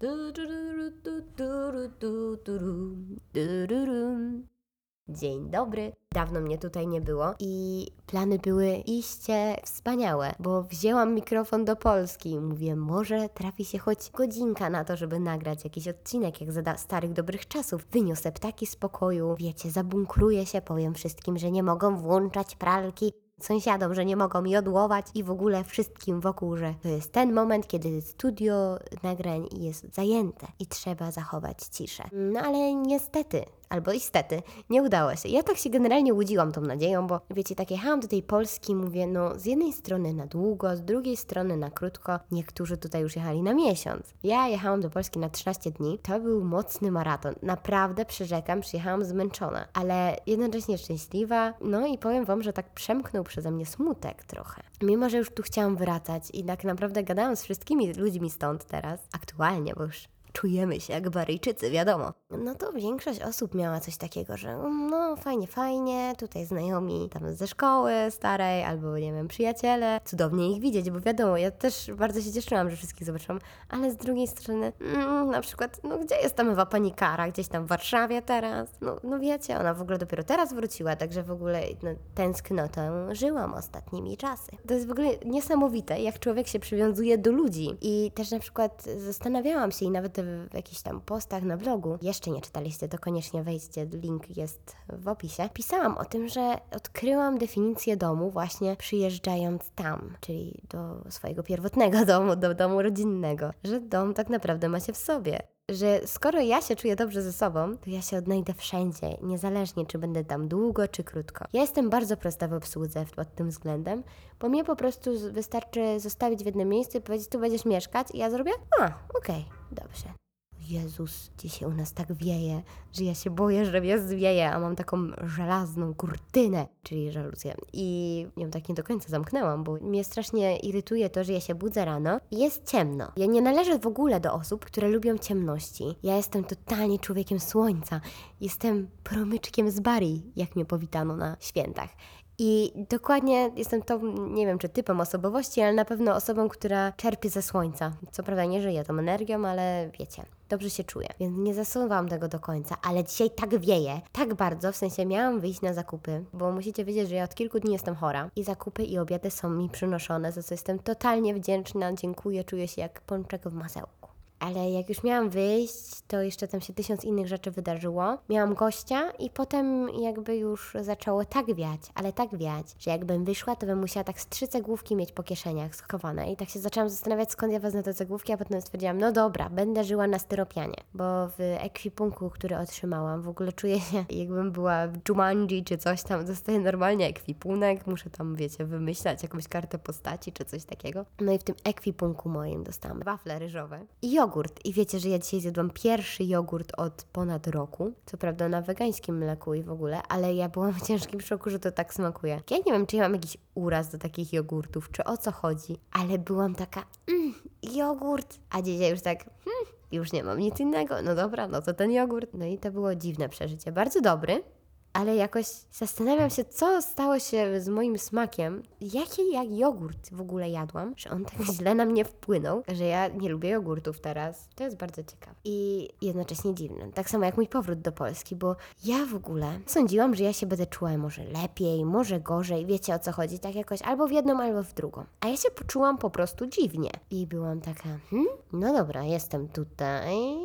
Du, du, du, du, du, du, du, Dzień dobry. Dawno mnie tutaj nie było i plany były iście wspaniałe, bo wzięłam mikrofon do Polski. I mówię, może trafi się choć godzinka na to, żeby nagrać jakiś odcinek jak za starych dobrych czasów. Wyniosę ptaki z pokoju, wiecie, zabunkruję się, powiem wszystkim, że nie mogą włączać pralki, sąsiadom, że nie mogą jodłować i w ogóle wszystkim wokół, że to jest ten moment, kiedy studio nagrań jest zajęte i trzeba zachować ciszę. No ale niestety, albo istety, nie udało się. Ja tak się generalnie łudziłam tą nadzieją, bo wiecie, tak jechałam do tej Polski, mówię, no z jednej strony na długo, z drugiej strony na krótko. Niektórzy tutaj już jechali na miesiąc. Ja jechałam do Polski na 13 dni. To był mocny maraton. Naprawdę przyrzekam, przyjechałam zmęczona, ale jednocześnie szczęśliwa. No i powiem wam, że tak przemknął przeze mnie smutek trochę. Mimo, że już tu chciałam wracać i tak naprawdę gadałam z wszystkimi ludźmi stąd teraz, aktualnie, bo już czujemy się jak Baryjczycy, wiadomo. No to większość osób miała coś takiego, że mm, no fajnie, fajnie, tutaj znajomi tam ze szkoły starej, albo nie wiem, przyjaciele. Cudownie ich widzieć, bo wiadomo, ja też bardzo się cieszyłam, że wszystkich zobaczyłam, ale z drugiej strony, mm, na przykład, no gdzie jest tam Ewa Panikara? Gdzieś tam w Warszawie teraz? No, no wiecie, ona w ogóle dopiero teraz wróciła, także w ogóle no, tęsknotą żyłam ostatnimi czasy. To jest w ogóle niesamowite, jak człowiek się przywiązuje do ludzi. I też na przykład zastanawiałam się i nawet w jakichś tam postach na blogu, jeszcze nie czytaliście, to koniecznie wejdźcie, link jest w opisie. Pisałam o tym, że odkryłam definicję domu właśnie przyjeżdżając tam, czyli do swojego pierwotnego domu, do domu rodzinnego, że dom tak naprawdę ma się w sobie że skoro ja się czuję dobrze ze sobą, to ja się odnajdę wszędzie, niezależnie czy będę tam długo czy krótko. Ja jestem bardzo prosta w obsłudze pod tym względem, bo mnie po prostu wystarczy zostawić w jednym miejscu i powiedzieć, tu będziesz mieszkać i ja zrobię, a, okej, dobrze. Jezus, dzisiaj u nas tak wieje, że ja się boję, że mnie zwieje, a mam taką żelazną kurtynę, czyli żaluzję. I ją tak nie do końca zamknęłam, bo mnie strasznie irytuje to, że ja się budzę rano i jest ciemno. Ja nie należę w ogóle do osób, które lubią ciemności. Ja jestem totalnie człowiekiem słońca. Jestem promyczkiem z Bari, jak mnie powitano na świętach. I dokładnie jestem tą, nie wiem czy typem osobowości, ale na pewno osobą, która czerpie ze słońca. Co prawda nie żyję tą energią, ale wiecie, dobrze się czuję. Więc nie zasuwam tego do końca, ale dzisiaj tak wieje, tak bardzo, w sensie miałam wyjść na zakupy, bo musicie wiedzieć, że ja od kilku dni jestem chora i zakupy i obiady są mi przynoszone, za co jestem totalnie wdzięczna, dziękuję, czuję się jak pączek w masełku. Ale jak już miałam wyjść, to jeszcze tam się tysiąc innych rzeczy wydarzyło. Miałam gościa i potem jakby już zaczęło tak wiać, ale tak wiać, że jakbym wyszła, to bym musiała tak z trzy cegłówki mieć po kieszeniach schowane. I tak się zaczęłam zastanawiać, skąd ja wezmę te cegłówki, a potem stwierdziłam, no dobra, będę żyła na styropianie. Bo w ekwipunku, który otrzymałam, w ogóle czuję się, jakbym była w Jumanji czy coś tam, dostaję normalnie ekwipunek, muszę tam, wiecie, wymyślać jakąś kartę postaci czy coś takiego. No i w tym ekwipunku moim dostałam wafle ryżowe i jogurt. I wiecie, że ja dzisiaj zjadłam pierwszy jogurt od ponad roku. Co prawda na wegańskim mleku i w ogóle, ale ja byłam w ciężkim szoku, że to tak smakuje. Ja nie wiem, czy ja mam jakiś uraz do takich jogurtów, czy o co chodzi, ale byłam taka, mm, jogurt. A dzisiaj już tak, hmm, już nie mam nic innego. No dobra, no to ten jogurt. No i to było dziwne przeżycie. Bardzo dobry, ale jakoś zastanawiam się, co stało się z moim smakiem, jaki jak jogurt w ogóle jadłam, że on tak źle na mnie wpłynął, że ja nie lubię jogurtów teraz. To jest bardzo ciekawe. I jednocześnie dziwne. Tak samo jak mój powrót do Polski, bo ja w ogóle sądziłam, że ja się będę czuła może lepiej, może gorzej, wiecie o co chodzi, tak jakoś albo w jedną, albo w drugą. A ja się poczułam po prostu dziwnie. I byłam taka, hmm, no dobra, jestem tutaj,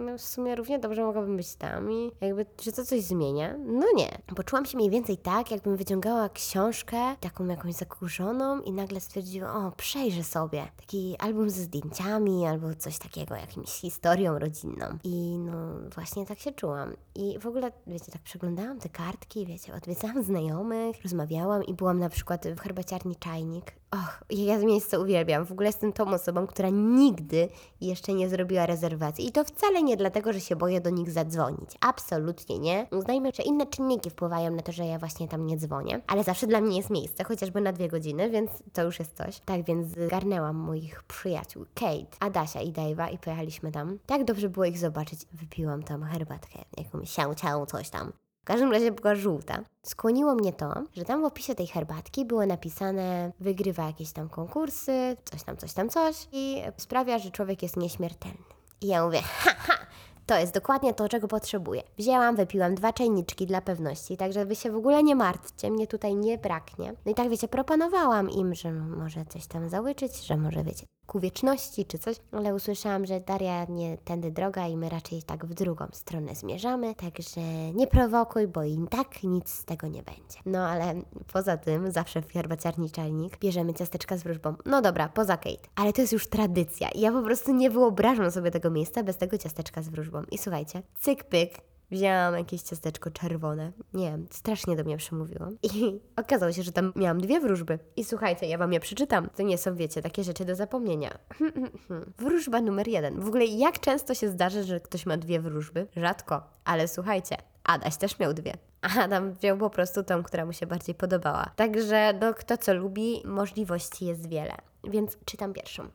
no w sumie równie dobrze mogłabym być tam i jakby, czy to coś zmienia? No nie. Poczułam się mniej więcej tak, jakbym wyciągała książkę, taką jakąś zakurzoną i nagle stwierdziła, o, przejrzę sobie. Taki album ze zdjęciami albo coś takiego, jakimś historią rodzinną. I no właśnie tak się czułam. I w ogóle, wiecie, tak przeglądałam te kartki, wiecie, odwiedzałam znajomych, rozmawiałam i byłam na przykład w herbaciarni Czajnik. Och, ja to miejsce uwielbiam. W ogóle jestem tą osobą, która nigdy jeszcze nie zrobiła rezerwacji. I to wcale nie dlatego, że się boję do nich zadzwonić. Absolutnie nie. Uznajmy, że inne czynniki wpływają na to, że ja właśnie tam nie dzwonię. Ale zawsze dla mnie jest miejsce, chociażby na dwie godziny, więc to już jest coś. Tak więc zgarnęłam moich przyjaciół, Kate, Adasia i Dave'a i pojechaliśmy tam. Tak dobrze było ich zobaczyć. Wypiłam tam herbatkę, jakąś siał, ciał, coś tam. W każdym razie była żółta. Skłoniło mnie to, że tam w opisie tej herbatki było napisane wygrywa jakieś tam konkursy, coś tam, coś tam, coś i sprawia, że człowiek jest nieśmiertelny. I ja mówię, ha, ha, to jest dokładnie to, czego potrzebuję. Wzięłam, wypiłam dwa czajniczki dla pewności, także wy się w ogóle nie martwcie, mnie tutaj nie braknie. No i tak wiecie, proponowałam im, że może coś tam załyczyć, że może wiecie, ku wieczności czy coś, ale usłyszałam, że Daria nie tędy droga i my raczej tak w drugą stronę zmierzamy, także nie prowokuj, bo i tak nic z tego nie będzie. No ale poza tym, zawsze w herbaciarni czajnik bierzemy ciasteczka z wróżbą. No dobra, poza Kate, ale to jest już tradycja ja po prostu nie wyobrażam sobie tego miejsca bez tego ciasteczka z wróżbą. I słuchajcie, cyk pyk, Wzięłam jakieś ciasteczko czerwone. Nie wiem, strasznie do mnie przemówiło. I okazało się, że tam miałam dwie wróżby. I słuchajcie, ja wam je przeczytam. To nie są, wiecie, takie rzeczy do zapomnienia. Wróżba numer jeden. W ogóle jak często się zdarzy, że ktoś ma dwie wróżby? Rzadko. Ale słuchajcie, Adaś też miał dwie. Adam wziął po prostu tą, która mu się bardziej podobała. Także no, kto co lubi, możliwości jest wiele. Więc czytam pierwszą.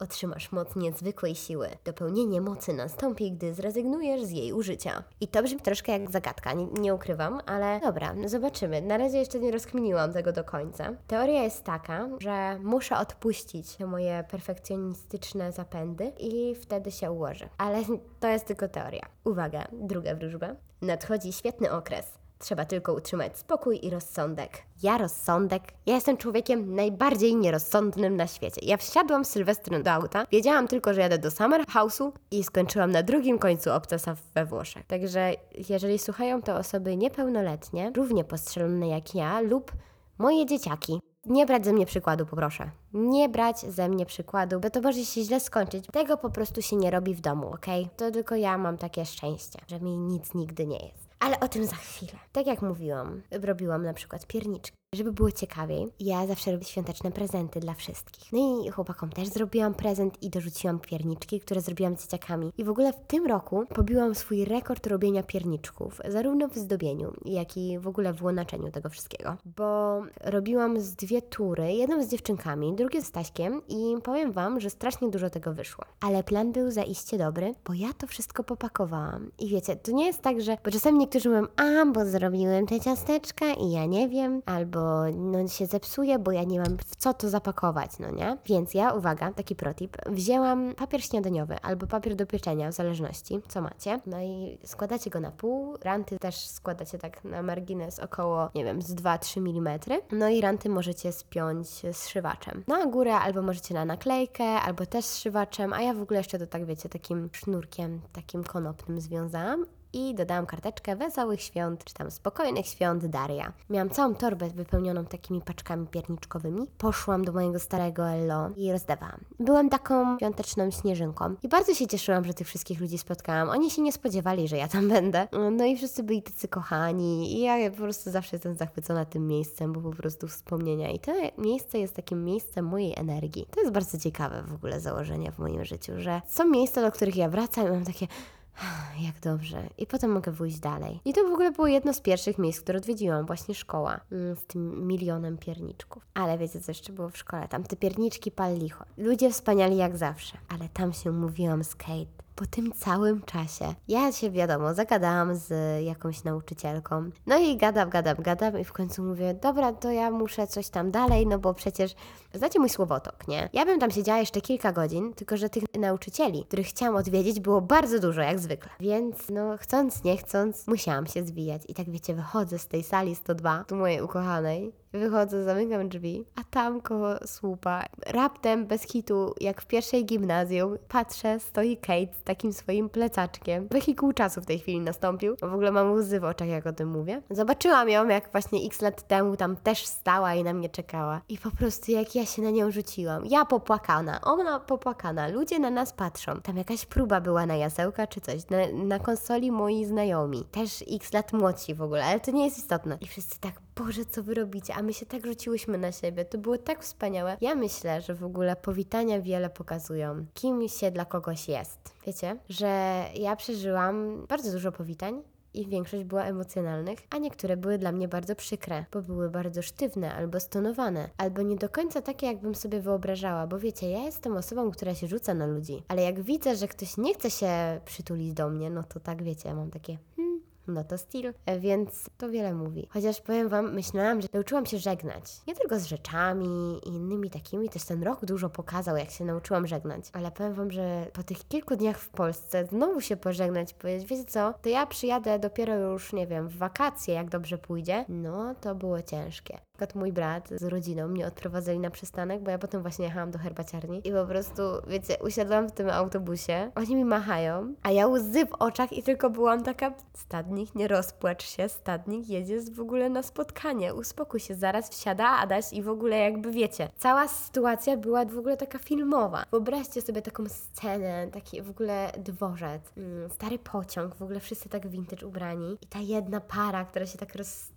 Otrzymasz moc niezwykłej siły. Dopełnienie mocy nastąpi, gdy zrezygnujesz z jej użycia. I to brzmi troszkę jak zagadka, nie, nie, ukrywam, ale dobra, zobaczymy. Na razie jeszcze nie rozkminiłam tego do końca. Teoria jest taka, że muszę odpuścić te moje perfekcjonistyczne zapędy i wtedy się ułoży. Ale to jest tylko teoria. Uwaga, druga wróżba. Nadchodzi świetny okres. Trzeba tylko utrzymać spokój i rozsądek. Ja rozsądek? Ja jestem człowiekiem najbardziej nierozsądnym na świecie. Ja wsiadłam Sylwestrem do auta, wiedziałam tylko, że jadę do Summer House'u i skończyłam na drugim końcu obcasa we Włoszech. Także jeżeli słuchają to osoby niepełnoletnie, równie postrzelone jak ja lub moje dzieciaki, nie brać ze mnie przykładu, poproszę. Nie brać ze mnie przykładu, bo to może się źle skończyć. Tego po prostu się nie robi w domu, ok? To tylko ja mam takie szczęście, że mi nic nigdy nie jest. Ale o tym za chwilę. Tak jak mówiłam, robiłam na przykład pierniczki. Żeby było ciekawiej, ja zawsze robię świąteczne prezenty dla wszystkich. No i chłopakom też zrobiłam prezent i dorzuciłam pierniczki, które zrobiłam z dzieciakami. I w ogóle w tym roku pobiłam swój rekord robienia pierniczków, zarówno w zdobieniu, jak i w ogóle w łonaczeniu tego wszystkiego. Bo robiłam z dwie tury, jedną z dziewczynkami, drugie z Staśkiem i powiem Wam, że strasznie dużo tego wyszło. Ale plan był zaiście dobry, bo ja to wszystko popakowałam. I wiecie, to nie jest tak, że... Bo czasami niektórzy mówią, a, bo zrobiłem te ciasteczka i ja nie wiem, albo albo no, się zepsuje, bo ja nie mam w co to zapakować, no nie? Więc ja, uwaga, taki protip, wzięłam papier śniadaniowy albo papier do pieczenia, w zależności, co macie. No i składacie go na pół, ranty też składacie tak na margines około, nie wiem, z 2-3 mm. No i ranty możecie spiąć z szywaczem. Na górę albo możecie na naklejkę, albo też szywaczem, a ja w ogóle jeszcze to tak wiecie, takim sznurkiem, takim konopnym związałam i dodałam karteczkę Wesołych Świąt, czy tam Spokojnych Świąt Daria. Miałam całą torbę wypełnioną takimi paczkami pierniczkowymi. Poszłam do mojego starego Ello i rozdawałam. Byłam taką świąteczną śnieżynką i bardzo się cieszyłam, że tych wszystkich ludzi spotkałam. Oni się nie spodziewali, że ja tam będę. No i wszyscy byli tacy kochani i ja po prostu zawsze jestem zachwycona tym miejscem, bo po prostu wspomnienia. I to miejsce jest takim miejscem mojej energii. To jest bardzo ciekawe w ogóle założenie w moim życiu, że są miejsca, do których ja wracam i mam takie jak dobrze. I potem mogę wyjść dalej. I to w ogóle było jedno z pierwszych miejsc, które odwiedziłam, właśnie szkoła mm, z tym milionem pierniczków. Ale wiecie, co jeszcze było w szkole? Tam te pierniczki pal licho. Ludzie wspaniali jak zawsze. Ale tam się umówiłam z Kate po tym całym czasie. Ja się, wiadomo, zagadałam z jakąś nauczycielką. No i gadam, gadam, gadam i w końcu mówię, dobra, to ja muszę coś tam dalej, no bo przecież, znacie mój słowotok, nie? Ja bym tam siedziała jeszcze kilka godzin, tylko że tych nauczycieli, których chciałam odwiedzić, było bardzo dużo, jak zwykle. Więc, no, chcąc, nie chcąc, musiałam się zwijać. I tak, wiecie, wychodzę z tej sali 102, tu mojej ukochanej, Wychodzę, zamykam drzwi, a tam koło słupa, raptem, bez hitu, jak w pierwszej gimnazjum, patrzę, stoi Kate z takim swoim plecaczkiem. Wehikuł czasu w tej chwili nastąpił. W ogóle mam łzy w oczach, jak o tym mówię. Zobaczyłam ją, jak właśnie x lat temu tam też stała i na mnie czekała. I po prostu jak ja się na nią rzuciłam. Ja popłakana, ona popłakana, ludzie na nas patrzą. Tam jakaś próba była na jasełka czy coś. Na, na konsoli moi znajomi. Też x lat młodsi w ogóle, ale to nie jest istotne. I wszyscy tak Boże, co wy robicie? A my się tak rzuciłyśmy na siebie. To było tak wspaniałe. Ja myślę, że w ogóle powitania wiele pokazują, kim się dla kogoś jest. Wiecie, że ja przeżyłam bardzo dużo powitań, i większość była emocjonalnych, a niektóre były dla mnie bardzo przykre, bo były bardzo sztywne albo stonowane, albo nie do końca takie, jakbym sobie wyobrażała, bo wiecie, ja jestem osobą, która się rzuca na ludzi, ale jak widzę, że ktoś nie chce się przytulić do mnie, no to tak wiecie, mam takie, hmm, no to styl, e, więc to wiele mówi. Chociaż powiem Wam, myślałam, że nauczyłam się żegnać. Nie tylko z rzeczami i innymi takimi, też ten rok dużo pokazał, jak się nauczyłam żegnać. Ale powiem Wam, że po tych kilku dniach w Polsce znowu się pożegnać, powiedzieć, wiecie co, to ja przyjadę dopiero już, nie wiem, w wakacje, jak dobrze pójdzie. No, to było ciężkie. Przykład mój brat z rodziną mnie odprowadzali na przystanek, bo ja potem właśnie jechałam do herbaciarni i po prostu, wiecie, usiadłam w tym autobusie, oni mi machają, a ja łzy w oczach i tylko byłam taka, stadnik, nie rozpłacz się, stadnik jedzie w ogóle na spotkanie, uspokój się, zaraz wsiada Adaś i w ogóle jakby wiecie, cała sytuacja była w ogóle taka filmowa. Wyobraźcie sobie taką scenę, taki w ogóle dworzec, mm, stary pociąg, w ogóle wszyscy tak vintage ubrani i ta jedna para, która się tak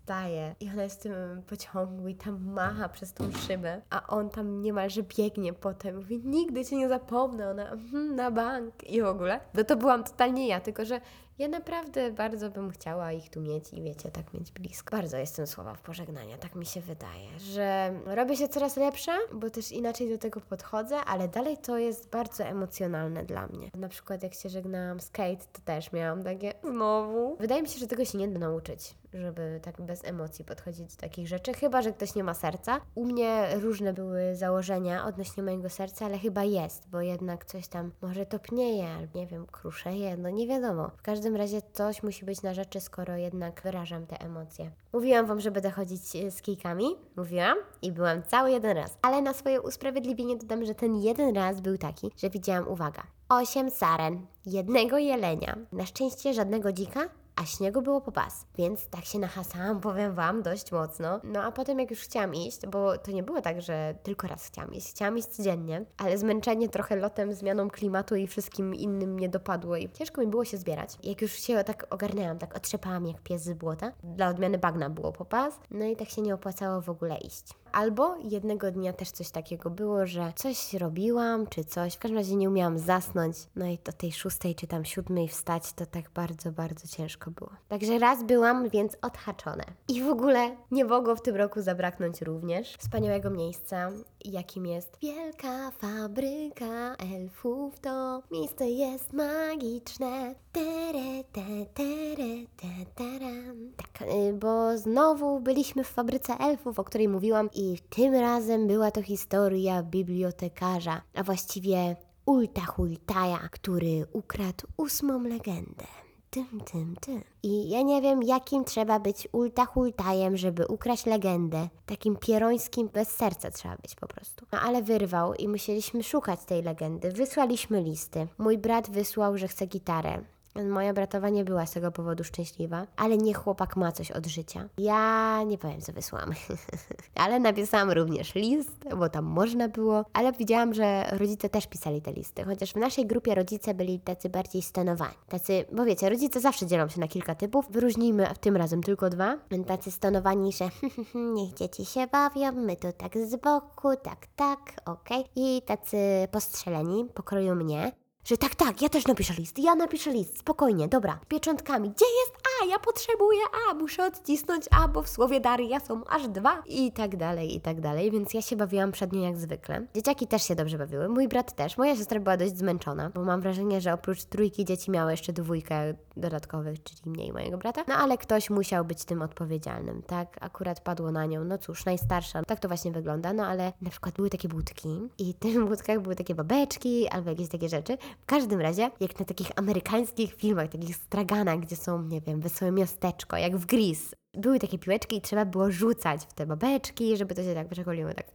rozstaje i ona jest w tym pociągu i tam macha przez tą szybę, a on tam niemalże biegnie potem, mówi nigdy Cię nie zapomnę, ona "Mhm, na bank i w ogóle. No to byłam totalnie ja, tylko że ja naprawdę bardzo bym chciała ich tu mieć i wiecie, tak mieć blisko. Bardzo jestem słaba w pożegnania, tak mi się wydaje, że robię się coraz lepsza, bo też inaczej do tego podchodzę, ale dalej to jest bardzo emocjonalne dla mnie. Na przykład jak się żegnałam z Kate, to też miałam takie znowu. Wydaje mi się, że tego się nie da nauczyć, żeby tak bez emocji podchodzić do takich rzeczy, chyba, że ktoś nie ma serca. U mnie różne były założenia odnośnie mojego serca, ale chyba jest, bo jednak coś tam może topnieje, albo nie wiem, kruszeje, no nie wiadomo. W każdym razie coś musi być na rzeczy, skoro jednak wyrażam te emocje. Mówiłam wam, że będę chodzić e, z kijkami, mówiłam i byłam cały jeden raz. Ale na swoje usprawiedliwienie dodam, że ten jeden raz był taki, że widziałam, uwaga, osiem saren, jednego jelenia, na szczęście żadnego dzika, a śniegu było po pas, więc tak się nahasałam, powiem Wam, dość mocno. No a potem jak już chciałam iść, bo to nie było tak, że tylko raz chciałam iść, chciałam iść codziennie, ale zmęczenie trochę lotem, zmianą klimatu i wszystkim innym mnie dopadło i ciężko mi było się zbierać. Jak już się tak ogarnęłam, tak otrzepałam jak pies z błota, dla odmiany bagna było po pas, no i tak się nie opłacało w ogóle iść. Albo jednego dnia też coś takiego było, że coś robiłam, czy coś, w każdym razie nie umiałam zasnąć, no i do tej szóstej czy tam siódmej wstać, to tak bardzo, bardzo ciężko było. Także raz byłam, więc odhaczone. I w ogóle nie mogło w tym roku zabraknąć również wspaniałego miejsca, jakim jest Wielka Fabryka Elfów. To miejsce jest magiczne. Tere, te, tere, te, taram. Tak, y, bo znowu byliśmy w fabryce elfów, o której mówiłam i tym razem była to historia bibliotekarza, a właściwie Ulta Hultaja, który ukradł ósmą legendę. Tym, tym, tym. I ja nie wiem, jakim trzeba być ulta hultajem, żeby ukraść legendę. Takim pierońskim bez serca trzeba być po prostu. No ale wyrwał i musieliśmy szukać tej legendy. Wysłaliśmy listy. Mój brat wysłał, że chce gitarę. Moja bratowa nie była z tego powodu szczęśliwa, ale niech chłopak ma coś od życia. Ja nie powiem, co wysłałam, ale napisałam również list, bo tam można było, ale widziałam, że rodzice też pisali te listy, chociaż w naszej grupie rodzice byli tacy bardziej stonowani. Tacy, bo wiecie, rodzice zawsze dzielą się na kilka typów, wyróżnijmy tym razem tylko dwa. Tacy stonowani, że niech dzieci się bawią, my tu tak z boku, tak, tak, okej. I tacy postrzeleni, pokroju mnie, że tak, tak, ja też napiszę list, ja napiszę list, spokojnie, dobra, pieczątkami. Gdzie jest A? Ja potrzebuję A, muszę odcisnąć A, bo w słowie Daria są aż dwa i tak dalej, i tak dalej, więc ja się bawiłam przed nią jak zwykle. Dzieciaki też się dobrze bawiły, mój brat też. Moja siostra była dość zmęczona, bo mam wrażenie, że oprócz trójki dzieci miała jeszcze dwójkę dodatkowych, czyli mnie i mojego brata. No ale ktoś musiał być tym odpowiedzialnym, tak? Akurat padło na nią, no cóż, najstarsza, tak to właśnie wygląda, no ale na przykład były takie budki i w tych budkach były takie babeczki albo jakieś takie rzeczy. W każdym razie, jak na takich amerykańskich filmach, takich straganach, gdzie są, nie wiem, wesołe miasteczko, jak w Grease, były takie piłeczki i trzeba było rzucać w te babeczki, żeby to się tak przekoliło, tak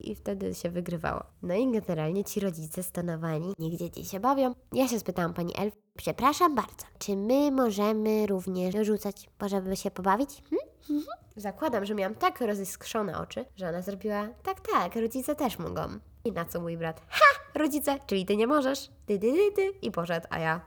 i wtedy się wygrywało. No i generalnie ci rodzice stanowani, niech dzieci się bawią. Ja się spytałam pani Elf, przepraszam bardzo, czy my możemy również rzucać, możemy się pobawić? Hm? Mhm. Zakładam, że miałam tak roziskrzone oczy, że ona zrobiła, tak, tak, rodzice też mogą. I na co mój brat, ha, rodzice, czyli ty nie możesz, ty, ty, ty, ty, i poszedł, a ja.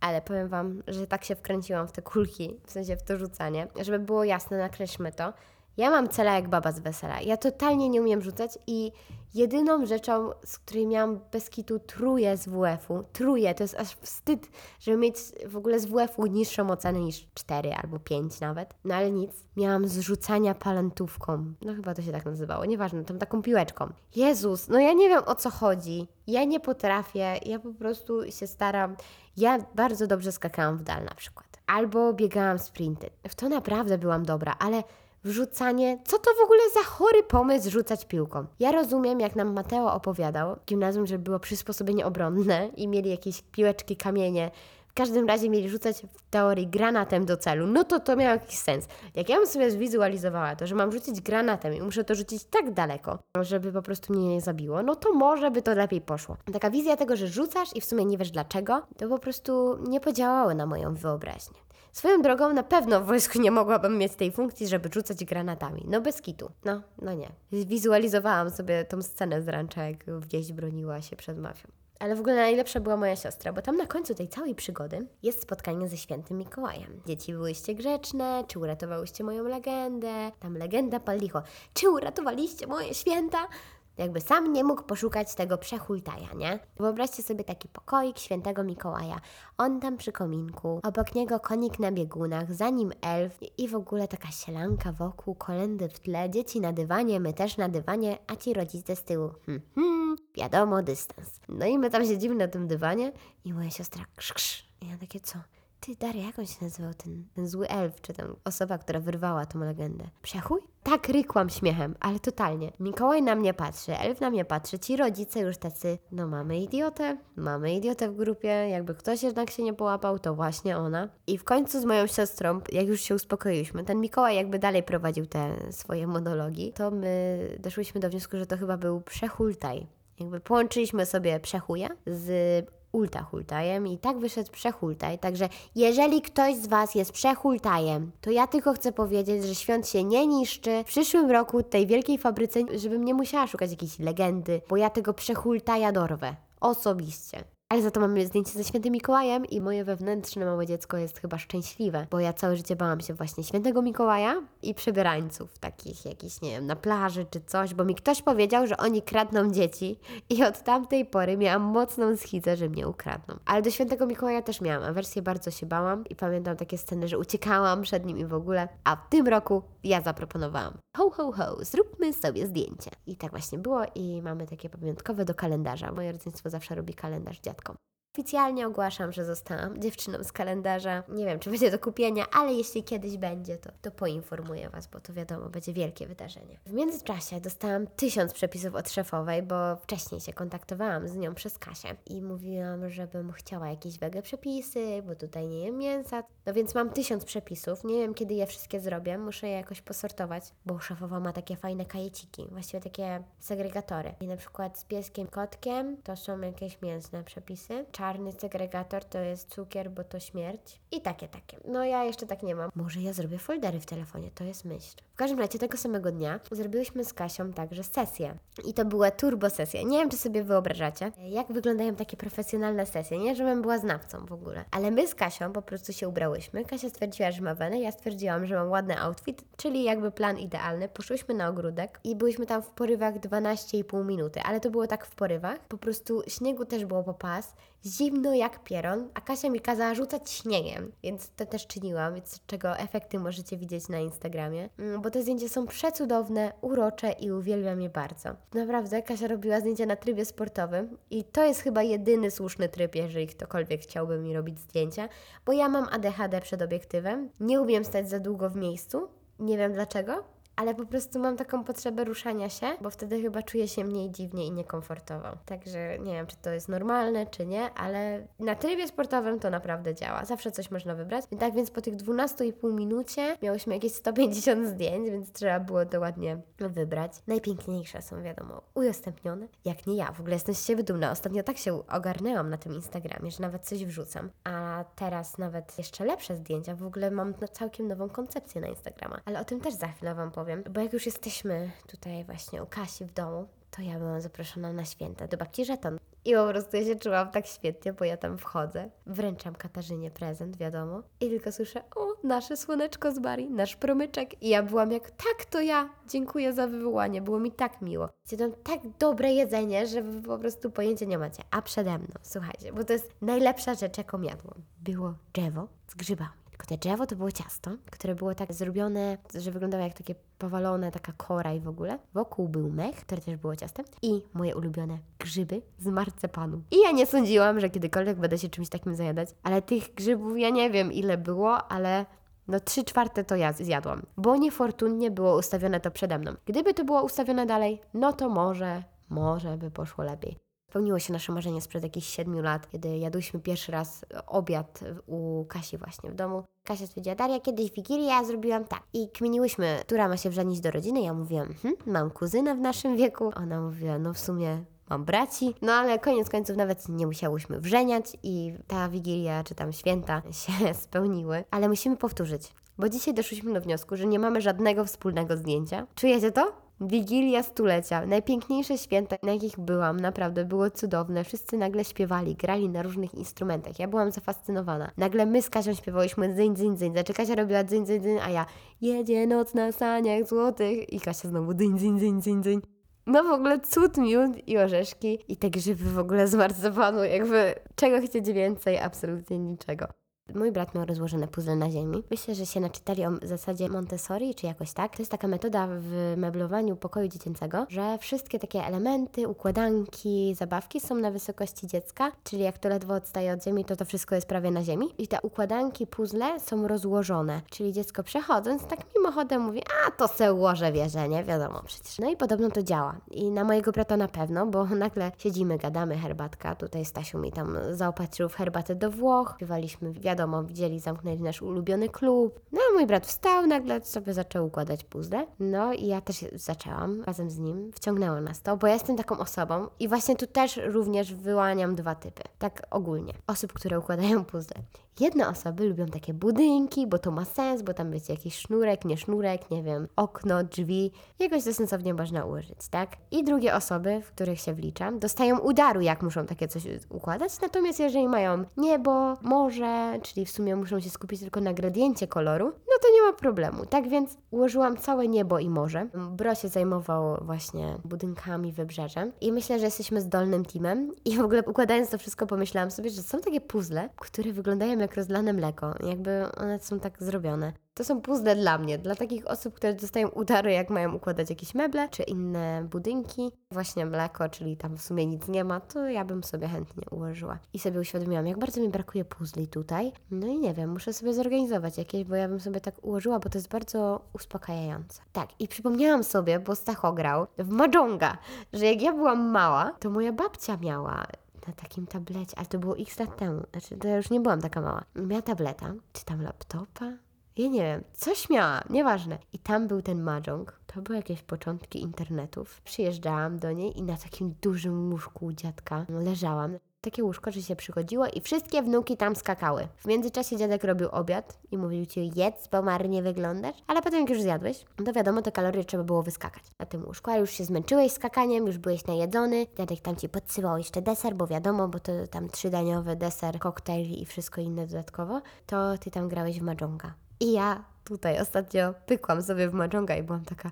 Ale powiem Wam, że tak się wkręciłam w te kulki, w sensie w to rzucanie. Żeby było jasne, nakreślmy to. Ja mam cela jak baba z wesela. Ja totalnie nie umiem rzucać i jedyną rzeczą, z której miałam bez kitu truje z WF-u, truje, to jest aż wstyd, żeby mieć w ogóle z WF-u niższą ocenę niż 4 albo 5 nawet. No ale nic, miałam z rzucania palantówką. No chyba to się tak nazywało, nieważne, tam taką piłeczką. Jezus, no ja nie wiem o co chodzi. Ja nie potrafię, ja po prostu się staram. Ja bardzo dobrze skakałam w dal na przykład. albo biegałam sprinty. W to naprawdę byłam dobra, ale wrzucanie, co to w ogóle za chory pomysł rzucać piłką? Ja rozumiem, jak nam Mateo opowiadał w gimnazjum, że było przysposobienie obronne i mieli jakieś piłeczki, kamienie. W każdym razie mieli rzucać w teorii granatem do celu. No to to miało jakiś sens. Jak ja bym sobie zwizualizowała to, że mam rzucić granatem i muszę to rzucić tak daleko, żeby po prostu mnie nie zabiło, no to może by to lepiej poszło. Taka wizja tego, że rzucasz i w sumie nie wiesz dlaczego, to po prostu nie podziałało na moją wyobraźnię. Swoją drogą na pewno w wojsku nie mogłabym mieć tej funkcji, żeby rzucać granatami. No bez kitu. No, no nie. Wizualizowałam sobie tą scenę z rancza, jak wieś broniła się przed mafią. Ale w ogóle najlepsza była moja siostra, bo tam na końcu tej całej przygody jest spotkanie ze świętym Mikołajem. Dzieci byłyście grzeczne, czy uratowałyście moją legendę? Tam legenda palicho. Czy uratowaliście moje święta? Jakby sam nie mógł poszukać tego przechultaja, nie? Wyobraźcie sobie taki pokoik świętego Mikołaja. On tam przy kominku, obok niego konik na biegunach, za nim elf i w ogóle taka sielanka wokół, kolendy w tle, dzieci na dywanie, my też na dywanie, a ci rodzice z tyłu. Hmm, hmm, wiadomo, dystans. No i my tam siedzimy na tym dywanie i moja siostra krz, krz. I ja takie co? Ty, Daria, jak on się nazywał, ten, ten zły elf, czy tam osoba, która wyrwała tą legendę? Przechuj? Tak rykłam śmiechem, ale totalnie. Mikołaj na mnie patrzy, elf na mnie patrzy, ci rodzice już tacy, no mamy idiotę, mamy idiotę w grupie, jakby ktoś jednak się nie połapał, to właśnie ona. I w końcu z moją siostrą, jak już się uspokoiliśmy, ten Mikołaj jakby dalej prowadził te swoje monologi, to my doszłyśmy do wniosku, że to chyba był przechultaj. Jakby połączyliśmy sobie przechuja z ultahultajem i tak wyszedł przechultaj. Także jeżeli ktoś z Was jest przechultajem, to ja tylko chcę powiedzieć, że świąt się nie niszczy. W przyszłym roku tej wielkiej fabryce, żebym nie musiała szukać jakiejś legendy, bo ja tego przechultaja dorwę. Osobiście. Ale za to mamy zdjęcie ze świętym Mikołajem i moje wewnętrzne małe dziecko jest chyba szczęśliwe, bo ja całe życie bałam się właśnie świętego Mikołaja i przebierańców, takich jakichś, nie wiem, na plaży czy coś, bo mi ktoś powiedział, że oni kradną dzieci i od tamtej pory miałam mocną schizę, że mnie ukradną. Ale do świętego Mikołaja też miałam awersję, bardzo się bałam i pamiętam takie sceny, że uciekałam przed nim i w ogóle, a w tym roku ja zaproponowałam. Ho, ho, ho, zróbmy sobie zdjęcie. I tak właśnie było i mamy takie pamiątkowe do kalendarza. Moje rodzeństwo zawsze robi kalendarz Welcome. Oficjalnie ogłaszam, że zostałam dziewczyną z kalendarza. Nie wiem, czy będzie do kupienia, ale jeśli kiedyś będzie, to, to poinformuję Was, bo to wiadomo, będzie wielkie wydarzenie. W międzyczasie dostałam tysiąc przepisów od szefowej, bo wcześniej się kontaktowałam z nią przez Kasię i mówiłam, żebym chciała jakieś wege przepisy, bo tutaj nie jem mięsa. No więc mam tysiąc przepisów, nie wiem kiedy je wszystkie zrobię, muszę je jakoś posortować, bo szefowa ma takie fajne kajeciki, właściwie takie segregatory. I na przykład z pieskiem, kotkiem to są jakieś mięsne przepisy, czarny segregator to jest cukier, bo to śmierć. I takie, takie. No ja jeszcze tak nie mam. Może ja zrobię foldery w telefonie, to jest myśl. W każdym razie tego samego dnia zrobiłyśmy z Kasią także sesję. I to była turbo sesja. Nie wiem, czy sobie wyobrażacie, jak wyglądają takie profesjonalne sesje. Nie, żebym była znawcą w ogóle. Ale my z Kasią po prostu się ubrałyśmy. Kasia stwierdziła, że ma wenę, ja stwierdziłam, że mam ładny outfit, czyli jakby plan idealny. Poszłyśmy na ogródek i byliśmy tam w porywach 12,5 minuty, ale to było tak w porywach. Po prostu śniegu też było po pas zimno jak pieron, a Kasia mi kazała rzucać śniegiem, więc to też czyniłam, więc czego efekty możecie widzieć na Instagramie, bo te zdjęcia są przecudowne, urocze i uwielbiam je bardzo. Naprawdę, Kasia robiła zdjęcia na trybie sportowym i to jest chyba jedyny słuszny tryb, jeżeli ktokolwiek chciałby mi robić zdjęcia, bo ja mam ADHD przed obiektywem, nie umiem stać za długo w miejscu, nie wiem dlaczego, ale po prostu mam taką potrzebę ruszania się, bo wtedy chyba czuję się mniej dziwnie i niekomfortowo. Także nie wiem, czy to jest normalne, czy nie, ale na trybie sportowym to naprawdę działa. Zawsze coś można wybrać. I tak więc po tych 12,5 minucie miałyśmy jakieś 150 zdjęć, więc trzeba było to ładnie wybrać. Najpiękniejsze są, wiadomo, udostępnione. Jak nie ja, w ogóle jestem z siebie dumna. Ostatnio tak się ogarnęłam na tym Instagramie, że nawet coś wrzucam. A teraz nawet jeszcze lepsze zdjęcia. W ogóle mam całkiem nową koncepcję na Instagrama. Ale o tym też za chwilę Wam powiem bo jak już jesteśmy tutaj właśnie u Kasi w domu, to ja byłam zaproszona na święta do babci Żeton. I po prostu ja się czułam tak świetnie, bo ja tam wchodzę, wręczam Katarzynie prezent, wiadomo, i tylko słyszę, o, nasze słoneczko z Bari, nasz promyczek. I ja byłam jak, tak, to ja, dziękuję za wywołanie, było mi tak miło. Zjadłam tak dobre jedzenie, że wy po prostu pojęcia nie macie. A przede mną, słuchajcie, bo to jest najlepsza rzecz, jaką jadłam. Było drzewo z grzybami Te drzewo to było ciasto, które było tak zrobione, że wyglądało jak takie powalone, taka kora i w ogóle. Wokół był mech, który też było ciastem i moje ulubione grzyby z marcepanu. I ja nie sądziłam, że kiedykolwiek będę się czymś takim zajadać, ale tych grzybów ja nie wiem ile było, ale no trzy czwarte to ja zjadłam, bo niefortunnie było ustawione to przede mną. Gdyby to było ustawione dalej, no to może, może by poszło lepiej. Spełniło się nasze marzenie sprzed jakichś siedmiu lat, kiedy jadłyśmy pierwszy raz obiad u Kasi właśnie w domu. Kasia stwierdziła, Daria, kiedyś Wigilię ja zrobiłam tak. I kminiłyśmy, która ma się wrzenić do rodziny. Ja mówiłam, hm, mam kuzynę w naszym wieku. Ona mówiła, no w sumie mam braci. No ale koniec końców nawet nie musiałyśmy wrzeniać i ta Wigilia czy tam święta się spełniły. Ale musimy powtórzyć, bo dzisiaj doszliśmy do wniosku, że nie mamy żadnego wspólnego zdjęcia. Czujecie to? Wigilia stulecia, najpiękniejsze święta, na jakich byłam, naprawdę było cudowne. Wszyscy nagle śpiewali, grali na różnych instrumentach. Ja byłam zafascynowana. Nagle my z Kasią śpiewałyśmy dzyń, dzyń, dzyń. Znaczy Kasia robiła dzyń, dzyń, dzyń, a ja jedzie noc na saniach złotych i Kasia znowu dzyń, dzyń, dzyń, dzyń, dzyń. No w ogóle cud, miód i orzeszki i te grzyby w ogóle z marcepanu, jakby czego chcieć więcej, absolutnie niczego. Mój brat miał rozłożone puzzle na ziemi. Myślę, że się naczytali o zasadzie Montessori, czy jakoś tak. To jest taka metoda w meblowaniu pokoju dziecięcego, że wszystkie takie elementy, układanki, zabawki są na wysokości dziecka, czyli jak to ledwo odstaje od ziemi, to to wszystko jest prawie na ziemi. I te układanki, puzzle są rozłożone, czyli dziecko przechodząc tak mimochodem mówi, a to se ułożę wieżę, nie? Wiadomo przecież. No i podobno to działa. I na mojego brata na pewno, bo nagle siedzimy, gadamy, herbatka. Tutaj Stasiu mi tam zaopatrzył w herbatę do Włoch, śpiewaliśmy wiadomo, widzieli, zamknęli nasz ulubiony klub. No a mój brat wstał, nagle sobie zaczął układać puzzle. No i ja też zaczęłam razem z nim, wciągnęło nas to, bo ja jestem taką osobą i właśnie tu też również wyłaniam dwa typy, tak ogólnie, osób, które układają puzzle. Jedne osoby lubią takie budynki, bo to ma sens, bo tam będzie jakiś sznurek, nie sznurek, nie wiem, okno, drzwi, jakoś to sensownie można ułożyć, tak? I drugie osoby, w których się wliczam, dostają udaru, jak muszą takie coś układać, natomiast jeżeli mają niebo, morze, czyli w sumie muszą się skupić tylko na gradiencie koloru, no to nie ma problemu. Tak więc ułożyłam całe niebo i morze. Bro się zajmował właśnie budynkami, wybrzeżem i myślę, że jesteśmy zdolnym teamem i w ogóle układając to wszystko pomyślałam sobie, że są takie puzzle, które wyglądają jak rozlane mleko, jakby one są tak zrobione. To są puzzle dla mnie, dla takich osób, które dostają udary, jak mają układać jakieś meble czy inne budynki. Właśnie mleko, czyli tam w sumie nic nie ma, to ja bym sobie chętnie ułożyła. I sobie uświadomiłam, jak bardzo mi brakuje puzli tutaj. No i nie wiem, muszę sobie zorganizować jakieś, bo ja bym sobie tak ułożyła, bo to jest bardzo uspokajające. Tak, i przypomniałam sobie, bo Stacho grał w Mahjonga, że jak ja byłam mała, to moja babcia miała na takim tablecie, ale to było x lat temu, znaczy to ja już nie byłam taka mała. Miała tableta, czy tam laptopa, ja nie wiem, coś miała, nieważne. I tam był ten mahjong. To były jakieś początki internetów. Przyjeżdżałam do niej i na takim dużym łóżku u dziadka leżałam. Takie łóżko, że się przychodziło i wszystkie wnuki tam skakały. W międzyczasie dziadek robił obiad i mówił ci jedz, bo marnie wyglądasz. Ale potem jak już zjadłeś, to wiadomo, te kalorie trzeba było wyskakać na tym łóżku. A już się zmęczyłeś skakaniem, już byłeś najedzony. Dziadek tam ci podsyłał jeszcze deser, bo wiadomo, bo to tam trzydaniowy deser, koktajl i wszystko inne dodatkowo. To ty tam grałeś w mahjonga. I ja tutaj ostatnio pykłam sobie w Mahjonga i byłam taka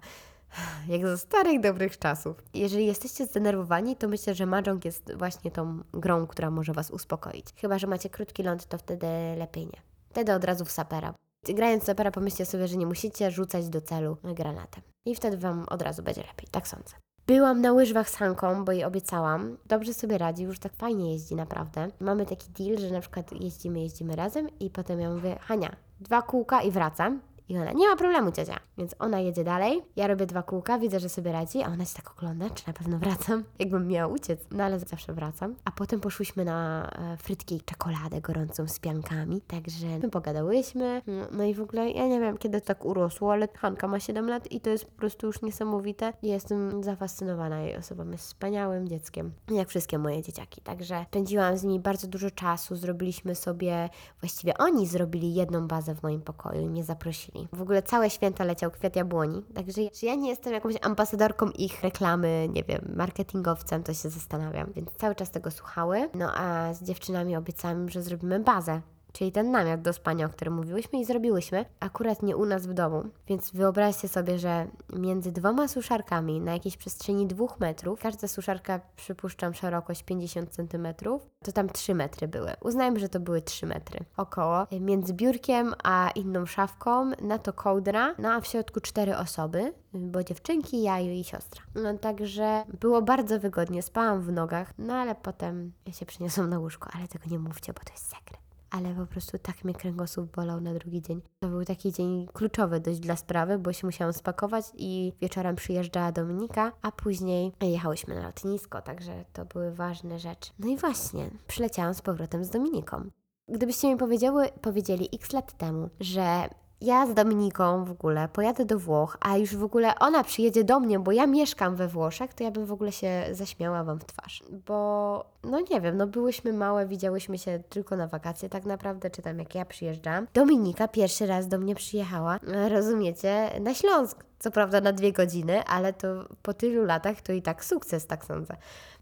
jak ze starych, dobrych czasów. Jeżeli jesteście zdenerwowani, to myślę, że Mahjong jest właśnie tą grą, która może Was uspokoić. Chyba, że macie krótki ląd, to wtedy lepiej nie. Wtedy od razu w sapera. Grając sapera pomyślcie sobie, że nie musicie rzucać do celu granatem. I wtedy Wam od razu będzie lepiej, tak sądzę. Byłam na łyżwach z Hanką, bo jej obiecałam. Dobrze sobie radzi, już tak fajnie jeździ naprawdę. Mamy taki deal, że na przykład jeździmy, jeździmy razem i potem ja mówię, Hania, dwa kółka i wracam. I ona, nie ma problemu, ciocia. Więc ona jedzie dalej, ja robię dwa kółka, widzę, że sobie radzi, a ona się tak ogląda, czy na pewno wracam, jakbym miała uciec. No ale zawsze wracam. A potem poszłyśmy na e, frytki i czekoladę gorącą z piankami, także my pogadałyśmy. No, i w ogóle, ja nie wiem, kiedy to tak urosło, ale Hanka ma 7 lat i to jest po prostu już niesamowite. Jestem zafascynowana jej osobą, jest wspaniałym dzieckiem, jak wszystkie moje dzieciaki. Także spędziłam z nimi bardzo dużo czasu, zrobiliśmy sobie, właściwie oni zrobili jedną bazę w moim pokoju i mnie zaprosili. W ogóle całe święta leciał kwiat jabłoni, także czy ja nie jestem jakąś ambasadorką ich reklamy, nie wiem, marketingowcem, to się zastanawiam, więc cały czas tego słuchały. No a z dziewczynami obiecałam, że zrobimy bazę czyli ten namiot do spania, o którym mówiłyśmy i zrobiłyśmy, akurat nie u nas w domu. Więc wyobraźcie sobie, że między dwoma suszarkami na jakiejś przestrzeni dwóch metrów, każda suszarka przypuszczam szerokość 50 centymetrów, to tam 3 metry były. Uznajmy, że to były 3 metry około. Między biurkiem a inną szafką, na to kołdra, no a w środku cztery osoby, bo dziewczynki, jaju i siostra. No także było bardzo wygodnie, spałam w nogach, no ale potem ja się przyniosłam na łóżko, ale tego nie mówcie, bo to jest sekret ale po prostu tak mnie kręgosłup bolał na drugi dzień. To był taki dzień kluczowy dość dla sprawy, bo się musiałam spakować i wieczorem przyjeżdżała Dominika, a później jechałyśmy na lotnisko, także to były ważne rzeczy. No i właśnie, przyleciałam z powrotem z Dominiką. Gdybyście mi powiedziały, powiedzieli x lat temu, że ja z Dominiką w ogóle pojadę do Włoch, a już w ogóle ona przyjedzie do mnie, bo ja mieszkam we Włoszech, to ja bym w ogóle się zaśmiała Wam w twarz. Bo, no nie wiem, no byłyśmy małe, widziałyśmy się tylko na wakacje tak naprawdę, czy tam jak ja przyjeżdżam. Dominika pierwszy raz do mnie przyjechała, rozumiecie, na Śląsk. Co prawda na dwie godziny, ale to po tylu latach to i tak sukces, tak sądzę.